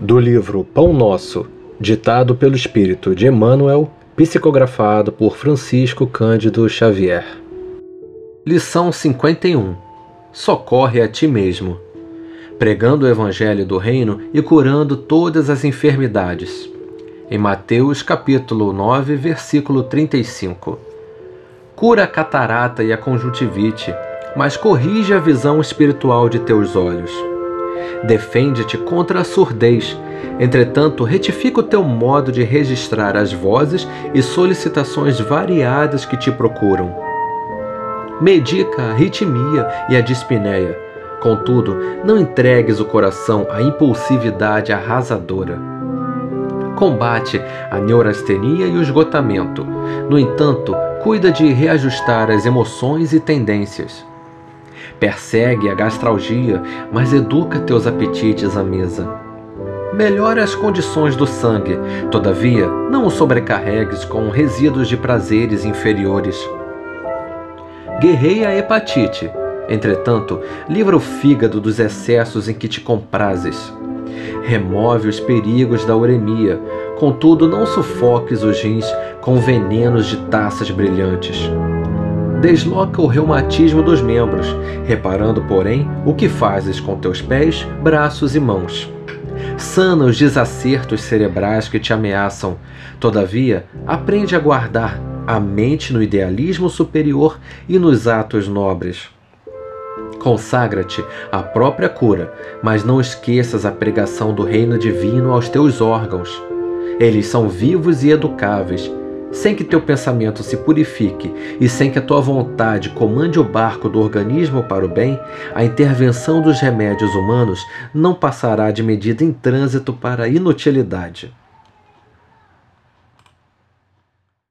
Do livro Pão Nosso, ditado pelo espírito de Emmanuel, psicografado por Francisco Cândido Xavier. Lição 51. Socorre a ti mesmo. Pregando o evangelho do reino e curando todas as enfermidades. Em Mateus capítulo 9, versículo 35. Cura a catarata e a conjuntivite, mas corrige a visão espiritual de teus olhos defende-te contra a surdez. Entretanto, retifica o teu modo de registrar as vozes e solicitações variadas que te procuram. Medica a arritmia e a dispneia. Contudo, não entregues o coração à impulsividade arrasadora. Combate a neurastenia e o esgotamento. No entanto, cuida de reajustar as emoções e tendências. Persegue a gastralgia, mas educa teus apetites à mesa. Melhora as condições do sangue, todavia, não o sobrecarregues com resíduos de prazeres inferiores. Guerreia a hepatite, entretanto, livra o fígado dos excessos em que te comprases. Remove os perigos da uremia, contudo, não sufoques os rins com venenos de taças brilhantes desloca o reumatismo dos membros, reparando, porém, o que fazes com teus pés, braços e mãos. Sana os desacertos cerebrais que te ameaçam. Todavia, aprende a guardar a mente no idealismo superior e nos atos nobres. Consagra-te à própria cura, mas não esqueças a pregação do reino divino aos teus órgãos. Eles são vivos e educáveis, sem que teu pensamento se purifique e sem que a tua vontade comande o barco do organismo para o bem, a intervenção dos remédios humanos não passará de medida em trânsito para inutilidade.